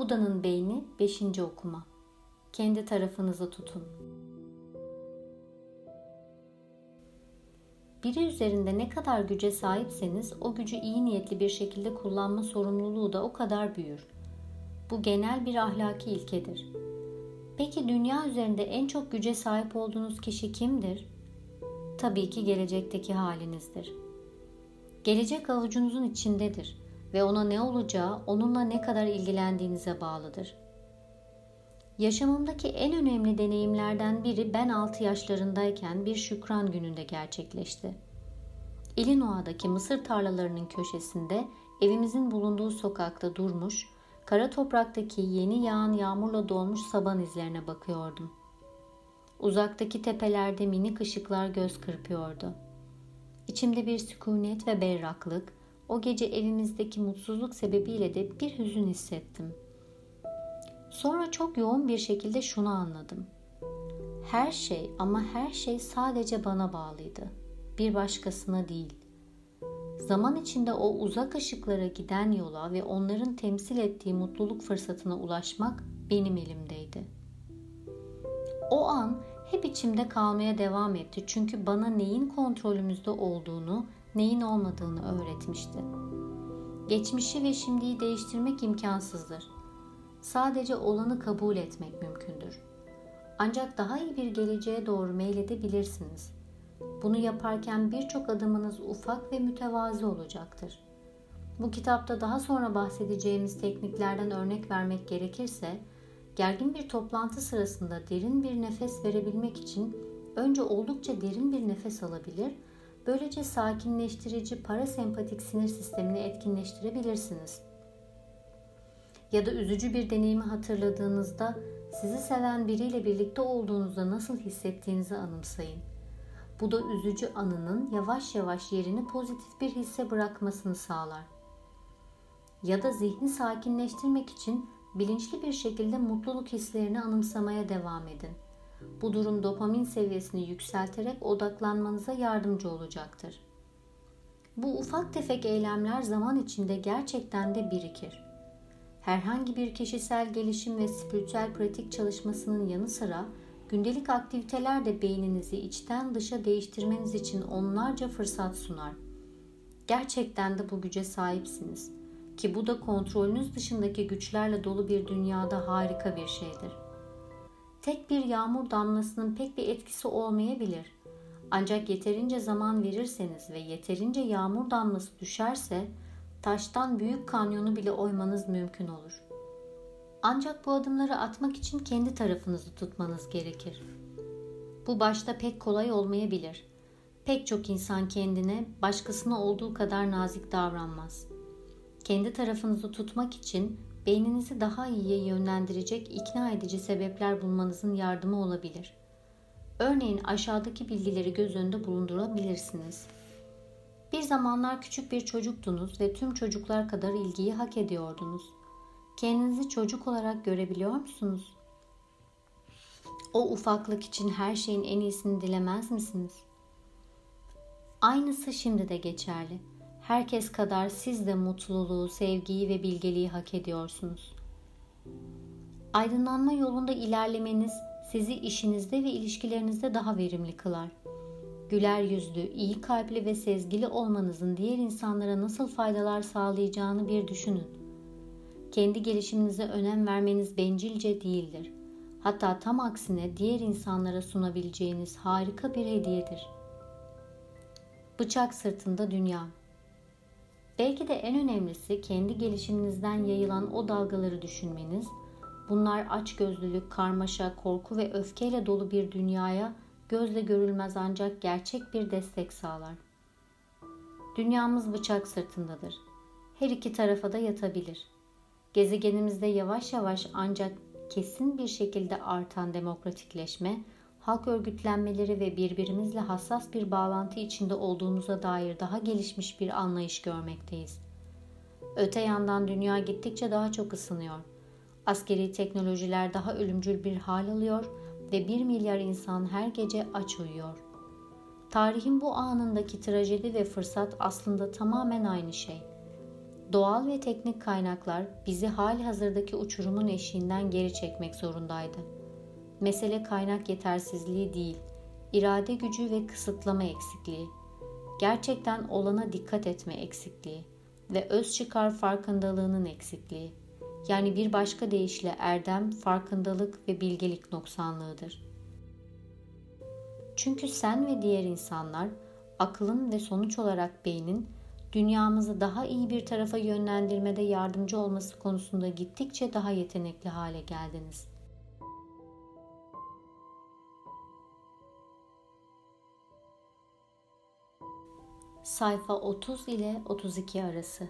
Buda'nın beyni 5. okuma. Kendi tarafınızı tutun. Biri üzerinde ne kadar güce sahipseniz o gücü iyi niyetli bir şekilde kullanma sorumluluğu da o kadar büyür. Bu genel bir ahlaki ilkedir. Peki dünya üzerinde en çok güce sahip olduğunuz kişi kimdir? Tabii ki gelecekteki halinizdir. Gelecek avucunuzun içindedir ve ona ne olacağı onunla ne kadar ilgilendiğinize bağlıdır. Yaşamımdaki en önemli deneyimlerden biri ben 6 yaşlarındayken bir şükran gününde gerçekleşti. Illinois'daki mısır tarlalarının köşesinde evimizin bulunduğu sokakta durmuş, kara topraktaki yeni yağan yağmurla dolmuş saban izlerine bakıyordum. Uzaktaki tepelerde minik ışıklar göz kırpıyordu. İçimde bir sükunet ve berraklık, o gece evimizdeki mutsuzluk sebebiyle de bir hüzün hissettim. Sonra çok yoğun bir şekilde şunu anladım. Her şey ama her şey sadece bana bağlıydı. Bir başkasına değil. Zaman içinde o uzak ışıklara giden yola ve onların temsil ettiği mutluluk fırsatına ulaşmak benim elimdeydi. O an hep içimde kalmaya devam etti çünkü bana neyin kontrolümüzde olduğunu, neyin olmadığını öğretmişti. Geçmişi ve şimdiyi değiştirmek imkansızdır. Sadece olanı kabul etmek mümkündür. Ancak daha iyi bir geleceğe doğru meyledebilirsiniz. Bunu yaparken birçok adımınız ufak ve mütevazi olacaktır. Bu kitapta daha sonra bahsedeceğimiz tekniklerden örnek vermek gerekirse, gergin bir toplantı sırasında derin bir nefes verebilmek için önce oldukça derin bir nefes alabilir, böylece sakinleştirici parasempatik sinir sistemini etkinleştirebilirsiniz. Ya da üzücü bir deneyimi hatırladığınızda sizi seven biriyle birlikte olduğunuzda nasıl hissettiğinizi anımsayın. Bu da üzücü anının yavaş yavaş yerini pozitif bir hisse bırakmasını sağlar. Ya da zihni sakinleştirmek için bilinçli bir şekilde mutluluk hislerini anımsamaya devam edin. Bu durum dopamin seviyesini yükselterek odaklanmanıza yardımcı olacaktır. Bu ufak tefek eylemler zaman içinde gerçekten de birikir. Herhangi bir kişisel gelişim ve spiritüel pratik çalışmasının yanı sıra gündelik aktiviteler de beyninizi içten dışa değiştirmeniz için onlarca fırsat sunar. Gerçekten de bu güce sahipsiniz ki bu da kontrolünüz dışındaki güçlerle dolu bir dünyada harika bir şeydir. Tek bir yağmur damlasının pek bir etkisi olmayabilir. Ancak yeterince zaman verirseniz ve yeterince yağmur damlası düşerse taştan büyük kanyonu bile oymanız mümkün olur. Ancak bu adımları atmak için kendi tarafınızı tutmanız gerekir. Bu başta pek kolay olmayabilir. Pek çok insan kendine başkasına olduğu kadar nazik davranmaz. Kendi tarafınızı tutmak için beyninizi daha iyiye yönlendirecek ikna edici sebepler bulmanızın yardımı olabilir. Örneğin aşağıdaki bilgileri göz önünde bulundurabilirsiniz. Bir zamanlar küçük bir çocuktunuz ve tüm çocuklar kadar ilgiyi hak ediyordunuz. Kendinizi çocuk olarak görebiliyor musunuz? O ufaklık için her şeyin en iyisini dilemez misiniz? Aynısı şimdi de geçerli. Herkes kadar siz de mutluluğu, sevgiyi ve bilgeliği hak ediyorsunuz. Aydınlanma yolunda ilerlemeniz sizi işinizde ve ilişkilerinizde daha verimli kılar. Güler yüzlü, iyi kalpli ve sezgili olmanızın diğer insanlara nasıl faydalar sağlayacağını bir düşünün. Kendi gelişiminize önem vermeniz bencilce değildir. Hatta tam aksine diğer insanlara sunabileceğiniz harika bir hediyedir. Bıçak sırtında dünya Belki de en önemlisi kendi gelişiminizden yayılan o dalgaları düşünmeniz, bunlar açgözlülük, karmaşa, korku ve öfkeyle dolu bir dünyaya gözle görülmez ancak gerçek bir destek sağlar. Dünyamız bıçak sırtındadır. Her iki tarafa da yatabilir. Gezegenimizde yavaş yavaş ancak kesin bir şekilde artan demokratikleşme, halk örgütlenmeleri ve birbirimizle hassas bir bağlantı içinde olduğumuza dair daha gelişmiş bir anlayış görmekteyiz. Öte yandan dünya gittikçe daha çok ısınıyor. Askeri teknolojiler daha ölümcül bir hal alıyor ve bir milyar insan her gece aç uyuyor. Tarihin bu anındaki trajedi ve fırsat aslında tamamen aynı şey. Doğal ve teknik kaynaklar bizi hali hazırdaki uçurumun eşiğinden geri çekmek zorundaydı. Mesele kaynak yetersizliği değil, irade gücü ve kısıtlama eksikliği, gerçekten olana dikkat etme eksikliği ve öz çıkar farkındalığının eksikliği. Yani bir başka deyişle erdem, farkındalık ve bilgelik noksanlığıdır. Çünkü sen ve diğer insanlar aklın ve sonuç olarak beynin dünyamızı daha iyi bir tarafa yönlendirmede yardımcı olması konusunda gittikçe daha yetenekli hale geldiniz. Sayfa 30 ile 32 arası